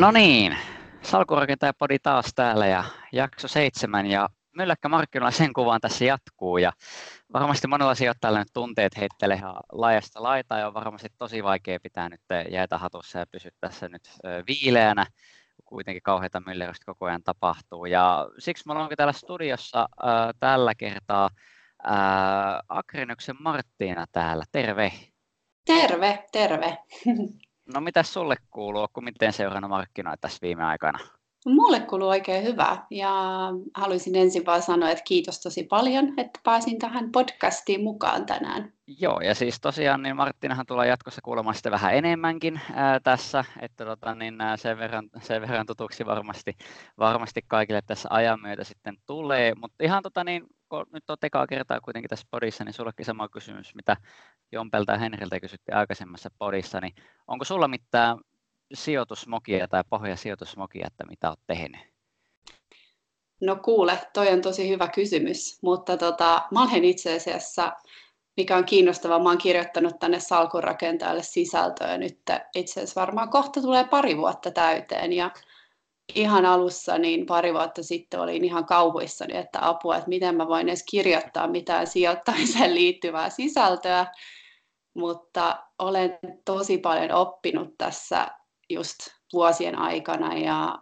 No niin, Salkurakentaja-podi taas täällä ja jakso seitsemän ja mylläkkä markkinoilla sen kuvaan tässä jatkuu ja varmasti monella sijoittajalla nyt tunteet heittelee ihan laajasta laitaa ja on varmasti tosi vaikea pitää nyt jäätä hatussa ja pysyä tässä nyt viileänä. Kuitenkin kauheita myllerrystä koko ajan tapahtuu ja siksi me onkin täällä studiossa äh, tällä kertaa äh, Akrinyksen Marttiina täällä. Terve! Terve, terve! No mitä sulle kuuluu, kun miten seurannut markkinoita tässä viime aikana? Mulle kuuluu oikein hyvä ja haluaisin ensin vaan sanoa, että kiitos tosi paljon, että pääsin tähän podcastiin mukaan tänään. Joo, ja siis tosiaan niin Marttinahan tulee jatkossa kuulemaan sitten vähän enemmänkin ää, tässä, että tota, niin, ää, sen, verran, sen verran tutuksi varmasti, varmasti kaikille tässä ajan myötä sitten tulee, mutta ihan tota, niin, kun nyt on tekaa kertaa kuitenkin tässä podissa, niin sullekin sama kysymys, mitä Jompelta ja Henriltä kysyttiin aikaisemmassa podissa, niin onko sulla mitään sijoitusmokia tai pahoja sijoitusmokia, että mitä olet tehnyt? No kuule, toi on tosi hyvä kysymys, mutta tota, mä olen itse asiassa, mikä on kiinnostavaa, mä olen kirjoittanut tänne salkunrakentajalle sisältöä nyt itse asiassa varmaan kohta tulee pari vuotta täyteen ja ihan alussa, niin pari vuotta sitten olin ihan kauhuissani, että apua, että miten mä voin edes kirjoittaa mitään sijoittamiseen liittyvää sisältöä, mutta olen tosi paljon oppinut tässä just vuosien aikana ja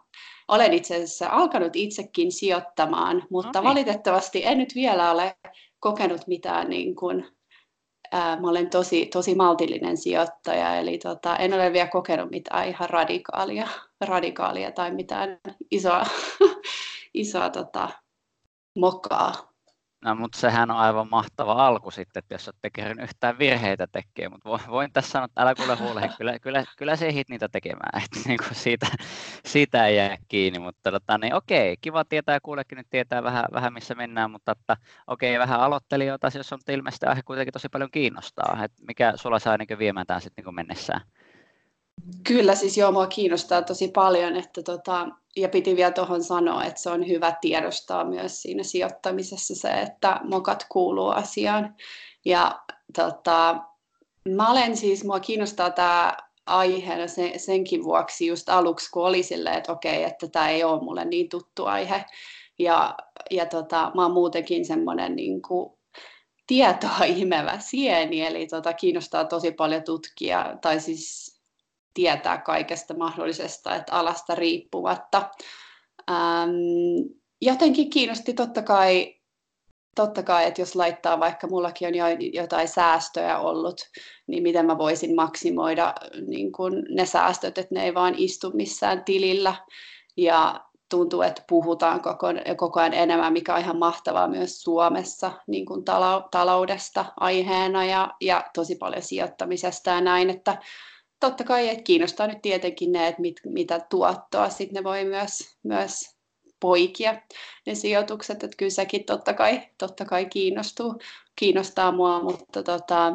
olen itse asiassa alkanut itsekin sijoittamaan, mutta okay. valitettavasti en nyt vielä ole kokenut mitään niin kuin, ää, mä olen tosi, tosi maltillinen sijoittaja, eli tota, en ole vielä kokenut mitään ihan radikaalia, radikaalia tai mitään isoa, isoa tota, mokaa. No, mutta sehän on aivan mahtava alku sitten, että jos olette kerran yhtään virheitä tekee, mutta voin, tässä sanoa, että älä kuule huole, kyllä, kyllä, kyllä se ehdit niitä tekemään, että niin kuin siitä, siitä ei jää kiinni, mutta tota, niin, okei, kiva tietää, kuulekin nyt tietää vähän, vähän missä mennään, mutta että, okei, vähän aloittelijoita, jos on ilmeisesti aihe kuitenkin tosi paljon kiinnostaa, että mikä sulla saa niin viemään tämän sitten niin mennessään? Kyllä, siis joo, mua kiinnostaa tosi paljon, että tota, ja piti vielä tuohon sanoa, että se on hyvä tiedostaa myös siinä sijoittamisessa se, että mokat kuuluu asiaan. Ja tota, mä olen siis, mua kiinnostaa tämä aiheena sen, senkin vuoksi just aluksi, kun oli silleen, että okei, että tämä ei ole mulle niin tuttu aihe. Ja, ja tota, mä oon muutenkin semmoinen niin kuin, tietoa imevä sieni, eli tota, kiinnostaa tosi paljon tutkia, tai siis tietää kaikesta mahdollisesta, että alasta riippumatta. Ähm, jotenkin kiinnosti totta kai, totta kai, että jos laittaa vaikka mullakin on jo, jotain säästöjä ollut, niin miten mä voisin maksimoida niin kun ne säästöt, että ne ei vaan istu missään tilillä. Ja tuntuu, että puhutaan koko, koko ajan enemmän, mikä on ihan mahtavaa myös Suomessa niin kuin taloudesta aiheena ja, ja tosi paljon sijoittamisesta ja näin, että totta kai, että kiinnostaa nyt tietenkin ne, että mit, mitä tuottoa sitten ne voi myös, myös poikia, ne sijoitukset, että kyllä sekin totta kai, totta kai kiinnostuu, kiinnostaa mua, mutta tota,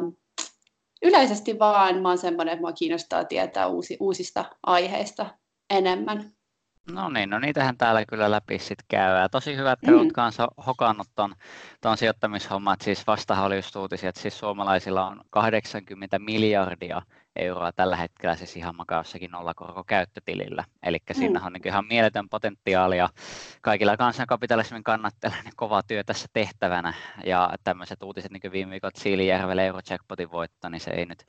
yleisesti vaan mä oon semmoinen, että mua kiinnostaa tietää uusi, uusista aiheista enemmän. No niin, no niitähän täällä kyllä läpi sitten käy. Tosi hyvä, että mm. olet kanssa hokannut ton, ton sijoittamishomman. Siis vastahan oli just uutisia, että siis suomalaisilla on 80 miljardia euroa tällä hetkellä siis ihan makaussakin nollakorko käyttötilillä. Eli mm. siinä on niin ihan mieletön potentiaali ja kaikilla kansankapitalismin kannattajilla niin kova työ tässä tehtävänä. Ja tämmöiset uutiset niin kuin viime viikot Siilijärvelle Eurojackpotin voitto, niin se ei nyt,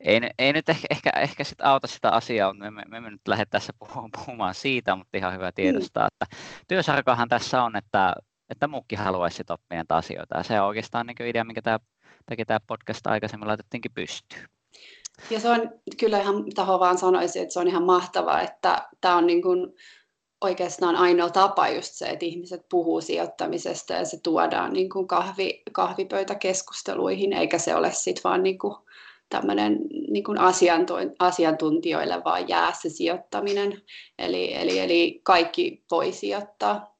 ei, ei nyt ehkä, ehkä, ehkä sit auta sitä asiaa, mutta me, me, me nyt lähde tässä puhumaan siitä, mutta ihan hyvä tiedostaa, mm. että työsarkahan tässä on, että että muukin haluaisi oppia näitä asioita. Ja se on oikeastaan niin idea, minkä tämä, tämä podcast aikaisemmin laitettiinkin pystyyn. Ja se on kyllä ihan, taho vaan sanoisin, että se on ihan mahtavaa, että tämä on niin kuin oikeastaan ainoa tapa just se, että ihmiset puhuu sijoittamisesta ja se tuodaan niin kuin kahvi, kahvipöytäkeskusteluihin, eikä se ole sitten vaan niin kuin tämmöinen niin kuin asiantuntijoille vaan jää se sijoittaminen. Eli, eli, eli kaikki voi sijoittaa.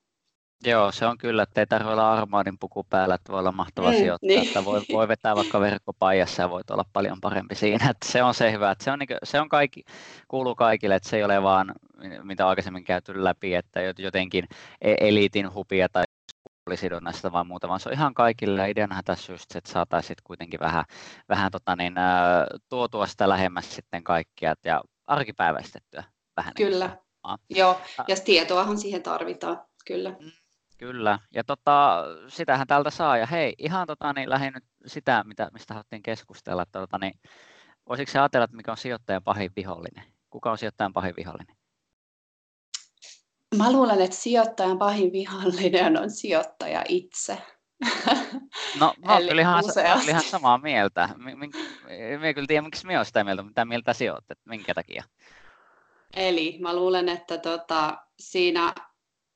Joo, se on kyllä, että ei tarvitse olla armaadin puku päällä, että voi olla mahtava mm, sijoittaa, niin. että voi, voi vetää vaikka verkkopaijassa ja voit olla paljon parempi siinä, että se on se hyvä, että se on, niin kuin, se on kaikki, kuuluu kaikille, että se ei ole vaan, mitä aikaisemmin käyty läpi, että jotenkin e-, eliitin hupia tai sidonnaista vaan muuta, vaan se on ihan kaikille. Ideanahan tässä just se, että saataisiin kuitenkin vähän, vähän tota niin, tuotua sitä lähemmäs sitten kaikkia ja arkipäiväistettyä vähän. Kyllä, Nimenomaan. Joo, ja tietoahan siihen tarvitaan, kyllä. Kyllä, ja tota, sitähän täältä saa. Ja hei, ihan tota, niin lähdin nyt sitä, mitä, mistä haluttiin keskustella. Että, tota, niin, voisitko se ajatella, että mikä on sijoittajan pahin vihollinen? Kuka on sijoittajan pahin vihollinen? Mä luulen, että sijoittajan pahin vihollinen on sijoittaja itse. No, mä oon kyllä ihan, ihan samaa mieltä. Mä kyllä tiedän, miksi olen sitä mieltä, mitä mieltä sijoit, että minkä takia. Eli mä luulen, että tota, siinä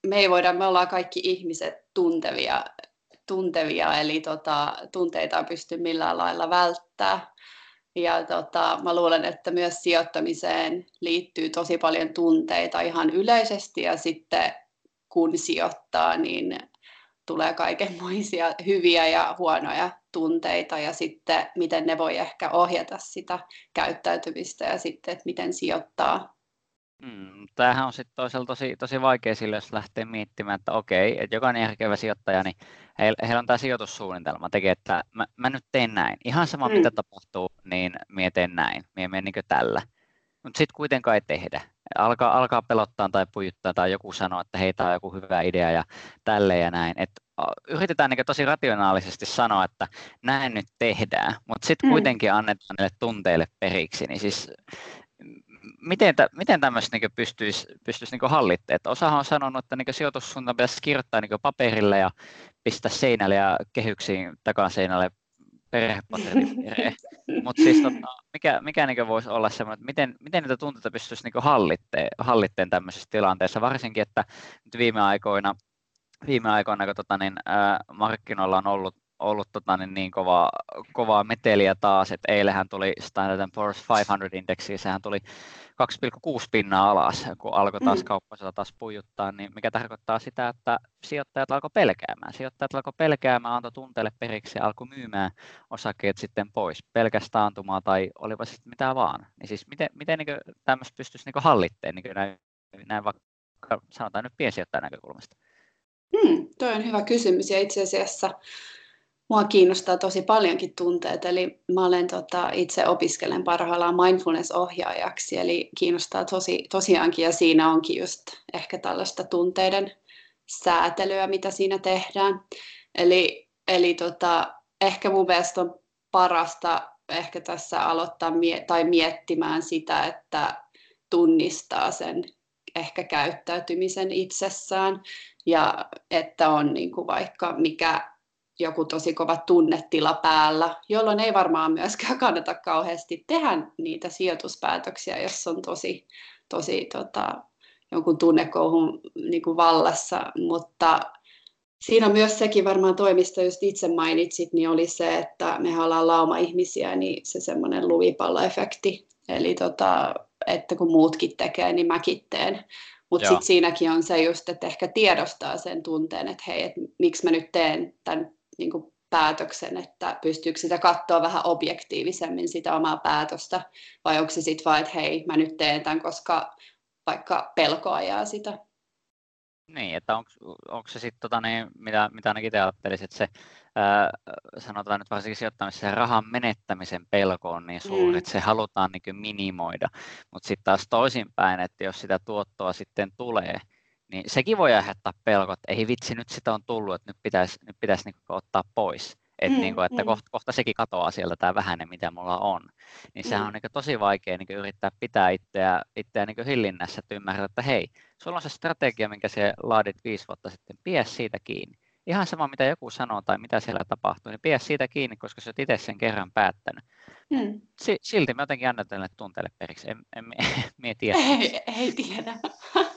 me ei voida, me ollaan kaikki ihmiset tuntevia, tuntevia eli tota, tunteita ei pysty millään lailla välttää. Ja tota, mä luulen, että myös sijoittamiseen liittyy tosi paljon tunteita ihan yleisesti ja sitten kun sijoittaa, niin tulee kaikenmoisia hyviä ja huonoja tunteita ja sitten miten ne voi ehkä ohjata sitä käyttäytymistä ja sitten, että miten sijoittaa. Mm, tämähän on sitten toisaalta tosi, tosi vaikea sille, jos lähtee miettimään, että okei, että jokainen järkevä sijoittaja, niin heillä, heillä on tämä sijoitussuunnitelma, tekee, että mä, mä nyt teen näin. Ihan sama, mm. mitä tapahtuu, niin mie teen näin, mie menen niin tällä. Mutta sitten kuitenkaan ei tehdä alkaa, alkaa pelottaa tai pujuttaa tai joku sanoo, että hei, tämä on joku hyvä idea ja tälle ja näin. Et yritetään niin tosi rationaalisesti sanoa, että näin nyt tehdään, mutta sitten mm. kuitenkin annetaan niille tunteille periksi. Niin siis, miten, tä, miten tämmöistä niin pystyisi, pystyisi niin hallittamaan? Osahan on sanonut, että niin sijoitussuunta pitäisi kirjoittaa niin paperille ja pistää seinälle ja kehyksiin takaseinälle perhepaterin Mutta siis tota, mikä, mikä niin voisi olla semmoinen, että miten, miten niitä tunteita pystyisi niin hallitteen, hallitteen tämmöisessä tilanteessa, varsinkin, että nyt viime aikoina, viime aikoina kun tota, niin, ää, markkinoilla on ollut ollut tota, niin, niin kovaa, kovaa meteliä taas, että eilähän tuli Standard Poor's 500-indeksi, sehän tuli 2,6 pinnaa alas, kun alkoi taas mm. kauppasota taas pujuttaa, niin mikä tarkoittaa sitä, että sijoittajat alkoi pelkäämään. Sijoittajat alkoi pelkäämään, antoi tunteelle periksi ja alkoi myymään osakkeet sitten pois, pelkästään antumaa tai olipa sitten mitä vaan. Niin siis miten, miten niin tämmöistä pystyisi niin hallitteen niin näin, näin vaikka sanotaan nyt piensijoittajan näkökulmasta? Hmm, toi on hyvä kysymys ja itse asiassa mua kiinnostaa tosi paljonkin tunteet, eli mä olen tota, itse opiskelen parhaillaan mindfulness-ohjaajaksi, eli kiinnostaa tosi, tosiaankin, ja siinä onkin just ehkä tällaista tunteiden säätelyä, mitä siinä tehdään. Eli, eli tota, ehkä mun mielestä on parasta ehkä tässä aloittaa mie- tai miettimään sitä, että tunnistaa sen ehkä käyttäytymisen itsessään ja että on niin kuin vaikka mikä joku tosi kova tunnetila päällä, jolloin ei varmaan myöskään kannata kauheasti tehdä niitä sijoituspäätöksiä, jos on tosi, tosi tota, jonkun tunnekouhun niin kuin vallassa, mutta siinä on myös sekin varmaan toimista, just itse mainitsit, niin oli se, että me ollaan lauma-ihmisiä, niin se semmoinen luvipalloefekti, eli tota, että kun muutkin tekee, niin mäkin teen. Mutta sitten siinäkin on se just, että ehkä tiedostaa sen tunteen, että hei, et miksi mä nyt teen tämän niin kuin päätöksen, että pystyykö sitä katsoa vähän objektiivisemmin sitä omaa päätöstä, vai onko se sitten vain, että hei, mä nyt teen tämän, koska vaikka pelko ajaa sitä. Niin, että onko, onko se sitten, tota, niin, mitä, mitä ainakin itse ajattelisin, että se ää, sanotaan nyt varsinkin sijoittamisessa se rahan menettämisen pelko on niin suuri, mm. että se halutaan niin minimoida, mutta sitten taas toisinpäin, että jos sitä tuottoa sitten tulee, niin sekin voi aiheuttaa pelkot, että ei vitsi, nyt sitä on tullut, että nyt pitäisi, nyt pitäisi niin ottaa pois. Et mm, niin kuin, että mm. kohta, kohta sekin katoaa sieltä tämä vähäinen, mitä mulla on. Niin sehän mm. on niin tosi vaikea niin yrittää pitää itseä, itseä niin hillinnässä, että ymmärrät, että hei, sulla on se strategia, minkä se laadit viisi vuotta sitten, pidä siitä kiinni. Ihan sama, mitä joku sanoo tai mitä siellä tapahtuu, niin pidä siitä kiinni, koska sä oot itse sen kerran päättänyt. Mm. Silti mä jotenkin tälle tunteelle periksi, en, en, en, en, en tiedä. Ei, ei tiedä.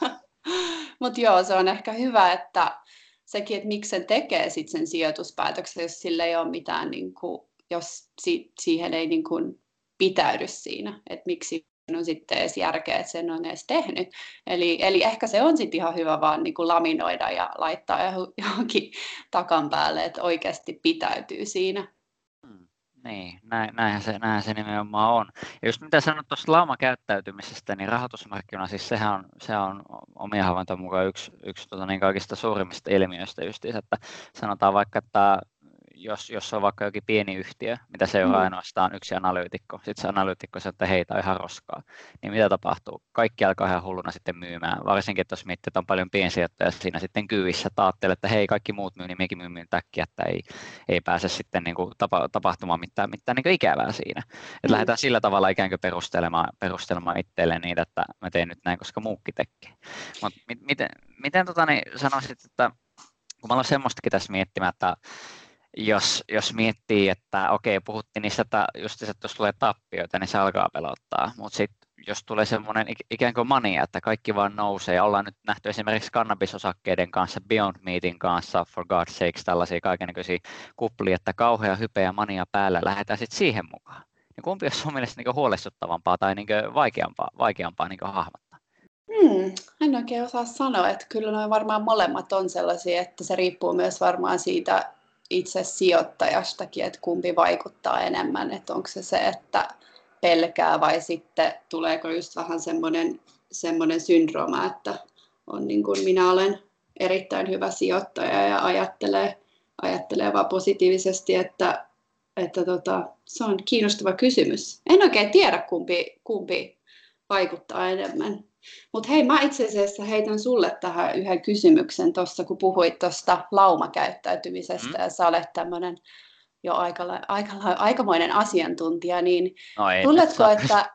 Mutta joo, se on ehkä hyvä, että sekin, että miksi sen tekee sit sen sijoituspäätöksen, jos sillä ei ole mitään, niin kuin, jos si- siihen ei niin kuin, pitäydy siinä, että miksi on sitten edes järkeä, että sen on edes tehnyt. Eli, eli ehkä se on sitten ihan hyvä vaan niin kuin laminoida ja laittaa johonkin takan päälle, että oikeasti pitäytyy siinä. Niin, näin, näinhän, se, näinhän se nimenomaan on. Ja just mitä sanoit tuosta laamakäyttäytymisestä, niin rahoitusmarkkina, siis sehän on, se on omia havaintoja mukaan yksi, yksi tota niin kaikista suurimmista ilmiöistä justiinsa, että sanotaan vaikka, että jos, jos on vaikka jokin pieni yhtiö, mitä seuraa mm. ainoastaan yksi analyytikko, sitten se analyytikko sanoo, että hei, tämä on ihan roskaa, niin mitä tapahtuu? Kaikki alkaa ihan hulluna sitten myymään, varsinkin, että jos miettii, että on paljon piensijoittajia siinä sitten kyvissä, että että hei, kaikki muut myy, niin minäkin myy, myy täkkiä, että ei, ei pääse sitten niin kuin tapa, tapahtumaan mitään, mitään niin kuin ikävää siinä. Että mm. lähdetään sillä tavalla ikään kuin perustelemaan, perustelemaan itselleen niitä, että mä teen nyt näin, koska muukki tekee. Mutta miten, miten tota, niin sanoisit, että kun mä olen semmoistakin tässä miettimään, että jos, jos miettii, että okei, puhuttiin niistä, että just että jos tulee tappioita, niin se alkaa pelottaa, mutta sitten jos tulee semmoinen ikään kuin mania, että kaikki vaan nousee, ja ollaan nyt nähty esimerkiksi kannabisosakkeiden kanssa, Beyond Meatin kanssa, for God's sakes, tällaisia kaikenlaisia kuplia, että kauhea hype ja mania päällä, lähdetään sitten siihen mukaan. Niin kumpi on sun mielestä niin huolestuttavampaa tai niin vaikeampaa, vaikeampaa niin hahmottaa? Hmm, en oikein osaa sanoa, että kyllä noin varmaan molemmat on sellaisia, että se riippuu myös varmaan siitä itse sijoittajastakin, että kumpi vaikuttaa enemmän, että onko se se, että pelkää vai sitten tuleeko just vähän semmoinen, semmoinen syndrooma, että on niin kuin minä olen erittäin hyvä sijoittaja ja ajattelee, ajattelee vaan positiivisesti, että, että tota, se on kiinnostava kysymys. En oikein tiedä, kumpi, kumpi vaikuttaa enemmän. Mutta hei, mä itse asiassa heitän sulle tähän yhden kysymyksen tuossa, kun puhuit tuosta laumakäyttäytymisestä mm. ja sä olet tämmöinen jo aika, aika, aikamoinen asiantuntija, niin no ei, tuletko, että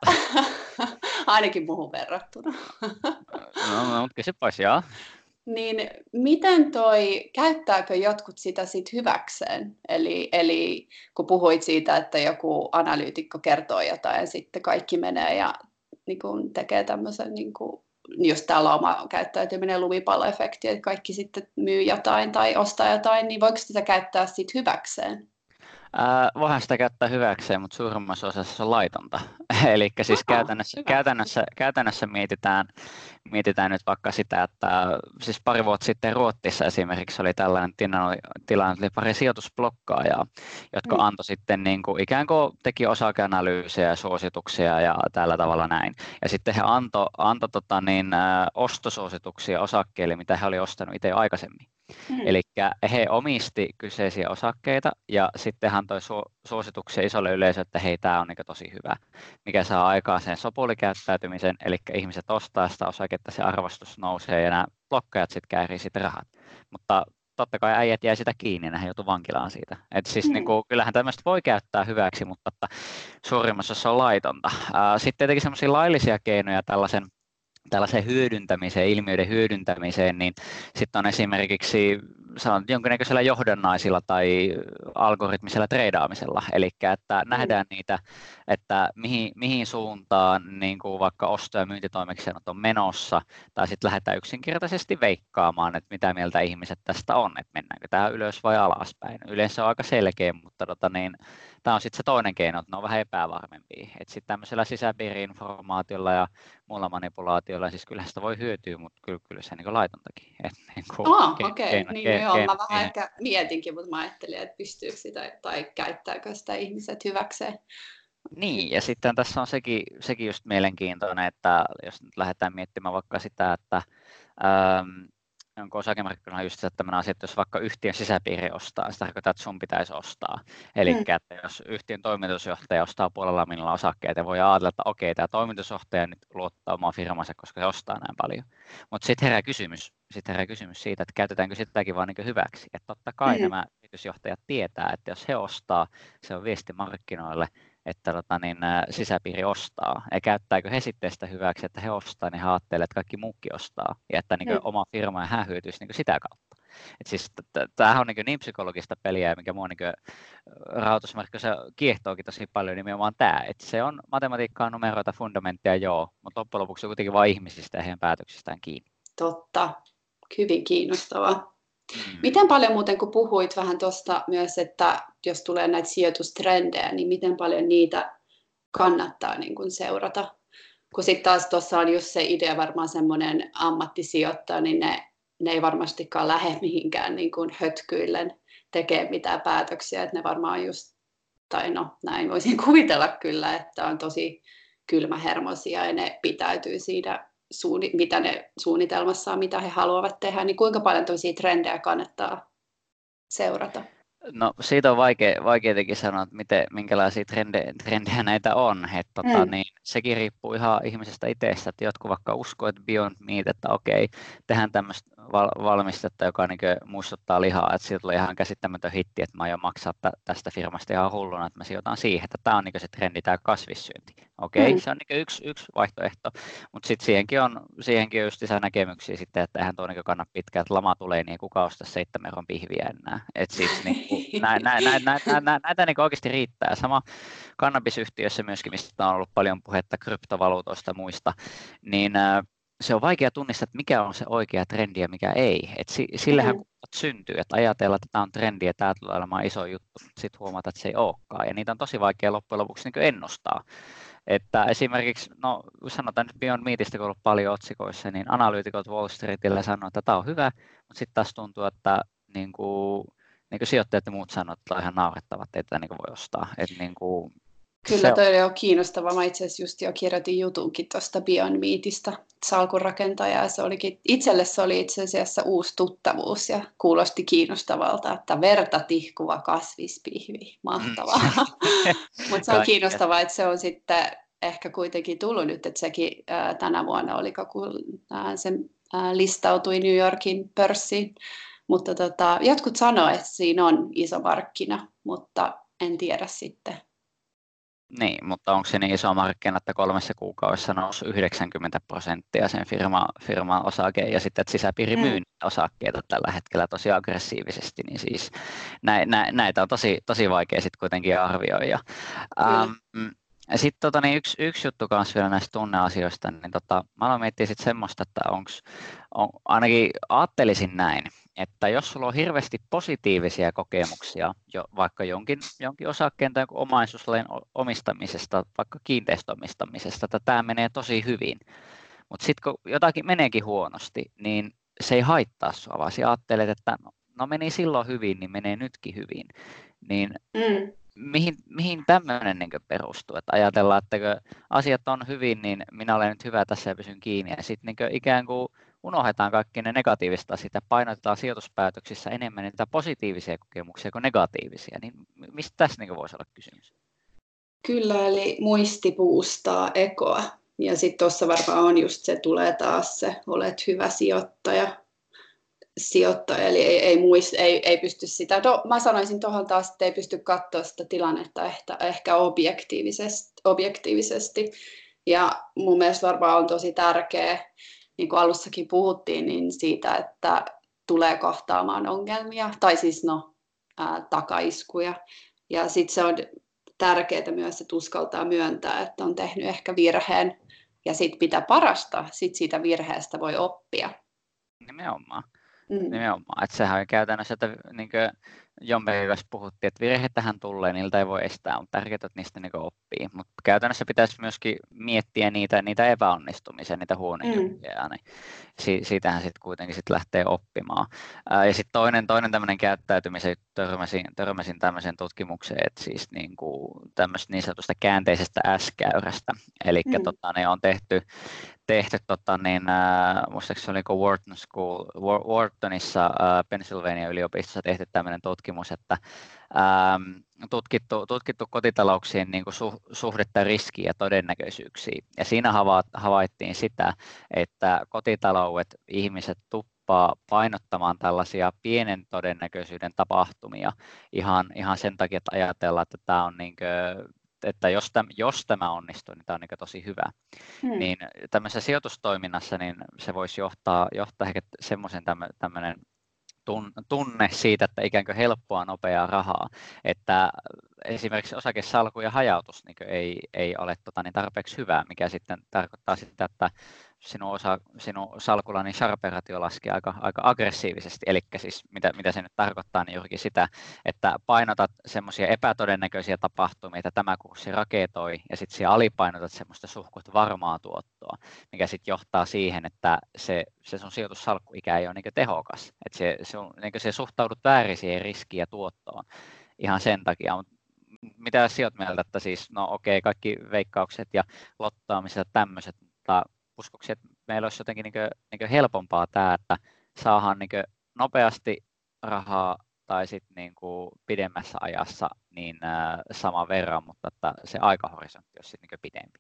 ainakin muuhun verrattuna. no, no, mutta pois, joo. Niin miten toi, käyttääkö jotkut sitä sit hyväkseen? Eli, eli kun puhuit siitä, että joku analyytikko kertoo jotain ja sitten kaikki menee ja niin kuin tekee tämmöisen, niin kuin, jos täällä on oma käyttäytyminen lumipalloefekti, että kaikki sitten myy jotain tai ostaa jotain, niin voiko sitä käyttää sitten hyväkseen? Äh, voihan sitä käyttää hyväkseen, mutta suurimmassa osassa se on laitonta. Eli siis Aha, käytännössä, käytännössä, käytännössä mietitään, mietitään nyt vaikka sitä, että siis pari vuotta sitten Ruotsissa esimerkiksi oli tällainen tilanne, tilanne oli pari sijoitusblokkaajaa, jotka mm. antoi sitten niin kuin, ikään kuin teki osakeanalyysejä ja suosituksia ja tällä tavalla näin. Ja sitten he antoi anto, tota, niin, ostosuosituksia osakkeille, mitä he oli ostanut itse aikaisemmin. Mm. Eli he omisti kyseisiä osakkeita ja sitten hän toi su- suosituksia isolle yleisölle, että hei, tämä on niin tosi hyvä, mikä saa aikaan sen sopulikäyttäytymisen, eli ihmiset ostaa sitä osaketta, se arvostus nousee ja nämä blokkajat sitten käärii sitten rahat. Mutta totta kai äijät jäi sitä kiinni, ne joutuu vankilaan siitä. Et siis mm. niin kuin, kyllähän tämmöistä voi käyttää hyväksi, mutta että suurimmassa se on laitonta. Sitten tietenkin semmoisia laillisia keinoja tällaisen tällaiseen hyödyntämiseen, ilmiöiden hyödyntämiseen, niin sitten on esimerkiksi sanon, jonkinnäköisellä johdannaisilla tai algoritmisella treidaamisella, eli että mm. nähdään niitä, että mihin, mihin suuntaan niin kuin vaikka osto- ja myyntitoimeksiannot on menossa, tai sitten lähdetään yksinkertaisesti veikkaamaan, että mitä mieltä ihmiset tästä on, että mennäänkö tämä ylös vai alaspäin. Yleensä on aika selkeä, mutta tota niin, tämä on sitten se toinen keino, että ne on vähän epävarmempia. Että sitten tämmöisellä sisäpiiri-informaatiolla ja muulla manipulaatiolla, siis kyllä sitä voi hyötyä, mutta kyllä, kyllä se niin laitontakin. Et niin oh, ke- okei, okay. niin ke- joo, ke- mä vähän ke- ehkä mietinkin, mutta mä ajattelin, että pystyykö sitä tai käyttääkö sitä ihmiset hyväkseen. Niin, ja sitten tässä on sekin, sekin just mielenkiintoinen, että jos nyt lähdetään miettimään vaikka sitä, että onko osakemarkkinoilla just tämmöinen asia, että jos vaikka yhtiön sisäpiiri ostaa, niin se tarkoittaa, että sun pitäisi ostaa. Eli mm. että jos yhtiön toimitusjohtaja ostaa puolella minulla osakkeita, voi ajatella, että okei, tämä toimitusjohtaja nyt luottaa omaa firmansa, koska se ostaa näin paljon. Mutta sitten herää kysymys, sit herää kysymys siitä, että käytetäänkö sitäkin vain niin hyväksi. Että totta kai mm. nämä yritysjohtajat tietää, että jos he ostaa, se on viesti markkinoille, että tota, niin, sisäpiiri ostaa. Ja käyttääkö he sitten sitä hyväksi, että he ostaa, niin he ajattelee, että kaikki muukin ostaa. Ja että niin kuin, mm. oma firma ja hän hyötyisi niin sitä kautta. Et siis, tämähän on niin, niin psykologista peliä, mikä mua niin rahoitusmarkkinoissa kiehtookin tosi paljon nimenomaan tämä. Että se on matematiikkaa, numeroita, fundamenttia, joo, mutta loppujen lopuksi on kuitenkin vain ihmisistä ja heidän päätöksistään kiinni. Totta, hyvin kiinnostavaa. Mm. Miten paljon muuten, kun puhuit vähän tuosta myös, että jos tulee näitä sijoitustrendejä, niin miten paljon niitä kannattaa niin kuin seurata? Kun sitten taas tuossa on just se idea varmaan semmoinen ammattisijoittaja, niin ne, ne ei varmastikaan lähde mihinkään niin kuin hötkyillen tekee mitään päätöksiä, että ne varmaan just, tai no näin voisin kuvitella kyllä, että on tosi kylmähermosia ja ne pitäytyy siinä suuni, mitä ne suunnitelmassaan, mitä he haluavat tehdä, niin kuinka paljon tämmöisiä trendejä kannattaa seurata? No siitä on vaikea, vaikea sanoa, että miten, minkälaisia trendejä, trendejä näitä on. Että, tota, mm. niin, sekin riippuu ihan ihmisestä itsestä, että jotkut vaikka uskoo, että Beyond Meat, että okei, tehdään tämmöistä val- valmistetta, joka niin muistuttaa lihaa, että siitä tulee ihan käsittämätön hitti, että mä aion maksaa tästä firmasta ihan hulluna, että mä sijoitan siihen, että tämä on niin se trendi, tämä kasvissyönti. Okei, mm. se on niin yksi, yksi vaihtoehto, mutta sitten siihenkin on, siihenkin on just näkemyksiä sitten, että eihän tuo niin kannat pitkään, että lama tulee, niin kuka ostaa seitsemän euron pihviä enää. Et siis, niin, nä, nä, nä, nä, nä, nä, näitä niin oikeasti riittää. Sama kannabisyhtiössä myöskin, mistä on ollut paljon puhetta kryptovaluutoista muista, niin se on vaikea tunnistaa, että mikä on se oikea trendi ja mikä ei. Et sillähän mm. syntyy, että ajatellaan, että tämä on trendi ja tämä tulee olemaan iso juttu, mutta sitten huomata, että se ei olekaan. Ja niitä on tosi vaikea loppujen lopuksi niin ennustaa. Että esimerkiksi, no sanotaan nyt Beyond Meatistä, kun on ollut paljon otsikoissa, niin analyytikot Wall Streetillä sanoo, että tämä on hyvä, mutta sitten taas tuntuu, että niin kuin, niin kuin sijoittajat ja muut sanoo, että tämä on ihan naurettava, että ei tätä niin voi ostaa. Että niin kuin, Kyllä toi on kiinnostava. Mä itse asiassa just jo kirjoitin jutunkin tuosta Beyond Meatista salkunrakentajaa. Se olikin, itselle se oli itse asiassa uusi tuttavuus ja kuulosti kiinnostavalta, että verta tihkuva kasvispihvi. Mahtavaa. Mm. Mutta se on kiinnostavaa, että se on sitten ehkä kuitenkin tullut nyt, että sekin ää, tänä vuonna oli, kun ää, se ää, listautui New Yorkin pörssiin. Mutta tota, jotkut sanoivat, että siinä on iso markkina, mutta en tiedä sitten niin, mutta onko se niin iso markkina, että kolmessa kuukaudessa nousi 90 prosenttia sen firma, firman osake ja sitten, että sisäpiiri myy mm. osakkeita tällä hetkellä tosi aggressiivisesti, niin siis nä, nä, näitä on tosi, tosi vaikea sitten kuitenkin arvioida. Ähm, sitten tota, niin yksi, yksi juttu myös vielä näistä tunneasioista, niin tota, mä aloin miettiä sitten semmoista, että onko, on, ainakin ajattelisin näin, että jos sulla on hirveästi positiivisia kokemuksia jo vaikka jonkin, jonkin osakkeen tai omaisuuslain omistamisesta, vaikka kiinteistöomistamisesta, että tämä menee tosi hyvin, mutta sitten kun jotakin meneekin huonosti, niin se ei haittaa sinua, vaan ajattelet, että no, no meni silloin hyvin, niin menee nytkin hyvin. Niin mm. mihin, mihin tämmöinen niin perustuu? Että ajatellaan, että kun asiat on hyvin, niin minä olen nyt hyvä tässä ja pysyn kiinni. Ja sitten niin ikään kuin unohdetaan kaikki ne negatiivista sitä, painotetaan sijoituspäätöksissä enemmän niitä positiivisia kokemuksia kuin negatiivisia, niin mistä tässä niin voisi olla kysymys? Kyllä, eli muisti puustaa ekoa. Ja sitten tuossa varmaan on just se, tulee taas se, olet hyvä sijoittaja, sijoittaja eli ei, ei, muist, ei, ei pysty sitä, no, mä sanoisin tuohon taas, että ei pysty katsoa sitä tilannetta ehkä, ehkä objektiivisesti, objektiivisesti. Ja mun mielestä varmaan on tosi tärkeää niin kuin alussakin puhuttiin, niin siitä, että tulee kohtaamaan ongelmia, tai siis no, ää, takaiskuja. Ja sitten se on tärkeää myös, että uskaltaa myöntää, että on tehnyt ehkä virheen, ja sitten pitää parasta, sitten siitä virheestä voi oppia. Nimenomaan. Mm. Nimenomaan. Että sehän on käytännössä, että niin kuin, jompikin kanssa puhuttiin, että virhettähän tulee, niiltä ei voi estää, mutta tärkeää, että niistä niin oppii. Mutta käytännössä pitäisi myöskin miettiä niitä, niitä epäonnistumisia, niitä huonoja mm. juttuja, niin si- siitähän sitten kuitenkin sit lähtee oppimaan. Ää, ja sitten toinen, toinen tämmöinen käyttäytymisen, törmäsin, törmäsin tämmöisen tutkimukseen, että siis niin kuin tämmöistä niin sanotusta käänteisestä S-käyrästä, eli mm. tota, ne on tehty, tehty, tota, niin, äh, muistaakseni se oli Wharton School, Whartonissa äh, Pennsylvania yliopistossa tehty tämmöinen tutkimus, että ähm, tutkittu, tutkittu kotitalouksien niin kuin su, suhdetta riskiä ja todennäköisyyksiä. Ja siinä hava, havaittiin sitä, että kotitaloudet, ihmiset tuppaa painottamaan tällaisia pienen todennäköisyyden tapahtumia ihan, ihan sen takia, että ajatellaan, että tämä on niin kuin, että jos, täm, jos tämä onnistuu, niin tämä on niin tosi hyvä. Hmm. Niin tämmöisessä sijoitustoiminnassa niin se voisi johtaa, johtaa ehkä semmoisen tämmöinen tunne siitä, että ikään kuin helppoa, nopeaa rahaa, että esimerkiksi osakesalku ja hajautus niin ei, ei ole tota, niin tarpeeksi hyvää, mikä sitten tarkoittaa sitä, että sinun, osa, sinun salkulla niin Sharperatio laskee aika, aika aggressiivisesti, eli siis mitä, mitä se nyt tarkoittaa, niin juurikin sitä, että painotat semmoisia epätodennäköisiä tapahtumia, että tämä kurssi raketoi, ja sitten siellä alipainotat semmoista suhkut varmaa tuottoa, mikä sitten johtaa siihen, että se, se sun sijoitussalkkuikä ei ole niin tehokas, että se, se, on, niin se suhtaudut väärin siihen riskiin ja tuottoon ihan sen takia, mitä sinä mieltä, että siis, no okei, okay, kaikki veikkaukset ja lottaamiset ja tämmöiset, mutta uskoksi, että meillä olisi jotenkin niin kuin, niin kuin helpompaa tämä, että saadaan niin kuin nopeasti rahaa tai sitten niin kuin pidemmässä ajassa niin sama verran, mutta että se aikahorisontti olisi sitten niin pidempi?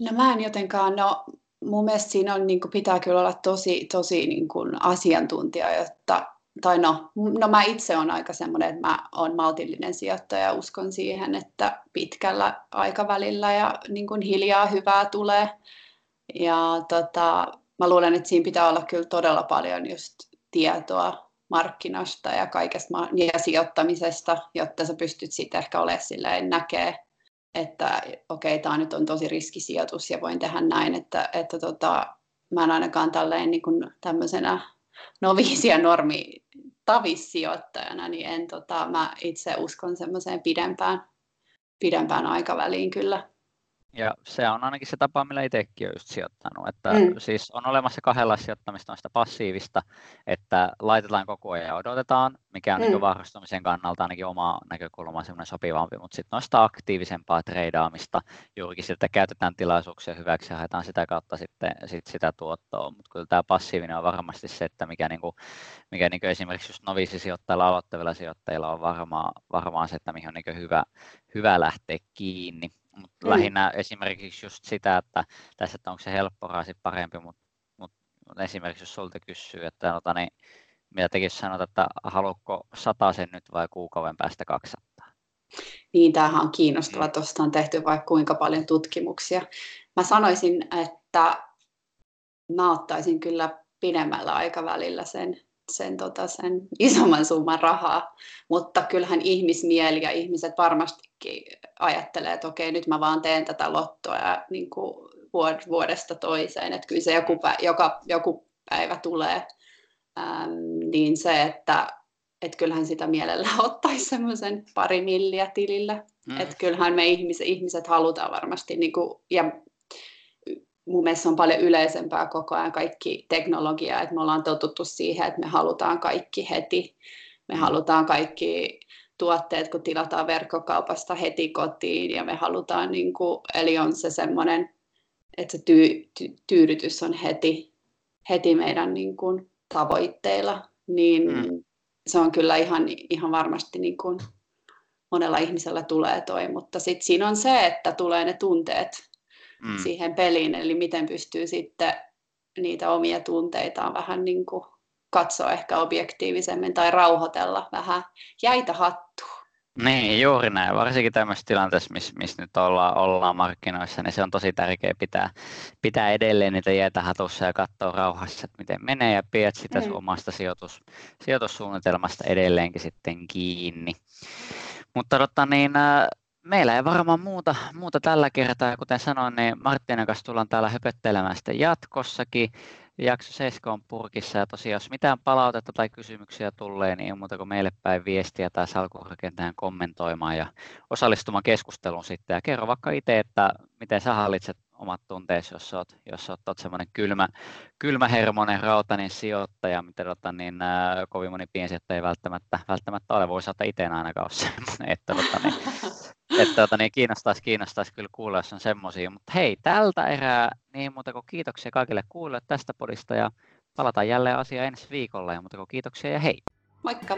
No mä en jotenkaan, no mun mielestä siinä on, niin kuin, pitää kyllä olla tosi, tosi niin kuin asiantuntija, jotta, tai no, no mä itse olen aika semmoinen, että mä olen maltillinen sijoittaja ja uskon siihen, että pitkällä aikavälillä ja niin kuin hiljaa hyvää tulee. Ja tota, mä luulen, että siinä pitää olla kyllä todella paljon just tietoa markkinasta ja kaikesta ja sijoittamisesta, jotta sä pystyt sitten ehkä olemaan silleen näkee, että okei, okay, tämä nyt on tosi riskisijoitus ja voin tehdä näin, että, että tota, mä en ainakaan tälleen niin kuin tämmöisenä noviisia normi tavissijoittajana, niin en, tota, mä itse uskon semmoiseen pidempään, pidempään aikaväliin kyllä. Ja se on ainakin se tapa, millä itsekin olen just sijoittanut. Että mm. Siis on olemassa kahdella sijoittamista, on sitä passiivista, että laitetaan koko ajan ja odotetaan, mikä on mm. niin varustamisen kannalta ainakin oma näkökulma semmoinen sopivampi, mutta sitten noista aktiivisempaa treidaamista, juurikin siltä käytetään tilaisuuksia hyväksi ja haetaan sitä kautta sitten sit sitä tuottoa, mutta kyllä tämä passiivinen on varmasti se, että mikä, niin kuin, mikä niin kuin esimerkiksi just noviisisijoittajilla, aloittavilla sijoittajilla on varmaan, varmaan se, että mihin on niin hyvä, hyvä lähteä kiinni mutta mm. lähinnä esimerkiksi just sitä, että tässä, että onko se helppo raasi parempi, mutta mut, esimerkiksi jos sulta kysyy, että ota, niin, mitä tekin sanot, että haluatko sen nyt vai kuukauden päästä 200? Niin, tämähän on kiinnostava. Mm. Tuosta on tehty vaikka kuinka paljon tutkimuksia. Mä sanoisin, että mä ottaisin kyllä pidemmällä aikavälillä sen sen, tota, sen isomman summan rahaa. Mutta kyllähän ihmismieli ja ihmiset varmastikin ajattelee, että okei, nyt mä vaan teen tätä lottoa ja niin kuin vuodesta toiseen, että kyllä se joku, päivä, joka, joku päivä tulee. Ähm, niin se, että et kyllähän sitä mielellä ottaisi semmoisen pari milliä tilille. Mm. Että kyllähän me ihmiset, ihmiset halutaan varmasti, niin kuin, ja mun mielestä on paljon yleisempää koko ajan kaikki teknologia, että me ollaan totuttu siihen, että me halutaan kaikki heti. Me mm. halutaan kaikki tuotteet, kun tilataan verkkokaupasta heti kotiin ja me halutaan, niin kuin, eli on se semmoinen, että se tyy, ty, tyydytys on heti, heti meidän niin kuin, tavoitteilla, niin mm. se on kyllä ihan, ihan varmasti niin kuin, monella ihmisellä tulee toi, mutta sitten siinä on se, että tulee ne tunteet mm. siihen peliin, eli miten pystyy sitten niitä omia tunteitaan vähän niin kuin katsoa ehkä objektiivisemmin tai rauhoitella vähän jäitä hattua. Niin, juuri näin. Varsinkin tämmöisessä tilanteessa, missä, missä nyt ollaan, ollaan markkinoissa, niin se on tosi tärkeää pitää, pitää edelleen niitä jäitä hatussa ja katsoa rauhassa, että miten menee ja pidät sitä mm. omasta sijoitus, sijoitussuunnitelmasta edelleenkin sitten kiinni. Mutta totta, niin, meillä ei varmaan muuta, muuta tällä kertaa. Kuten sanoin, niin Marttinen kanssa tullaan täällä höpöttelemään sitten jatkossakin. Jakso 7 on purkissa ja tosiaan jos mitään palautetta tai kysymyksiä tulee, niin ei muuta kuin meille päin viestiä tai salkurakentajan kommentoimaan ja osallistumaan keskusteluun sitten. Ja kerro vaikka itse, että miten sä hallitset omat tunteesi, jos olet, jos olet, olet semmoinen kylmä, kylmähermonen, rautainen sijoittaja, mitä tota, niin, äh, kovin moni piensijoittaja ei välttämättä, välttämättä ole. Voisi ottaa itse ainakaan ole semmoinen, että, tota, niin, että tota, niin, kiinnostaisi, kiinnostaisi kyllä kuulla, jos on semmoisia. Mutta hei, tältä erää niin muuta kuin kiitoksia kaikille kuulijoille tästä podista ja palataan jälleen asiaan ensi viikolla ja muuta kuin kiitoksia ja hei. Moikka!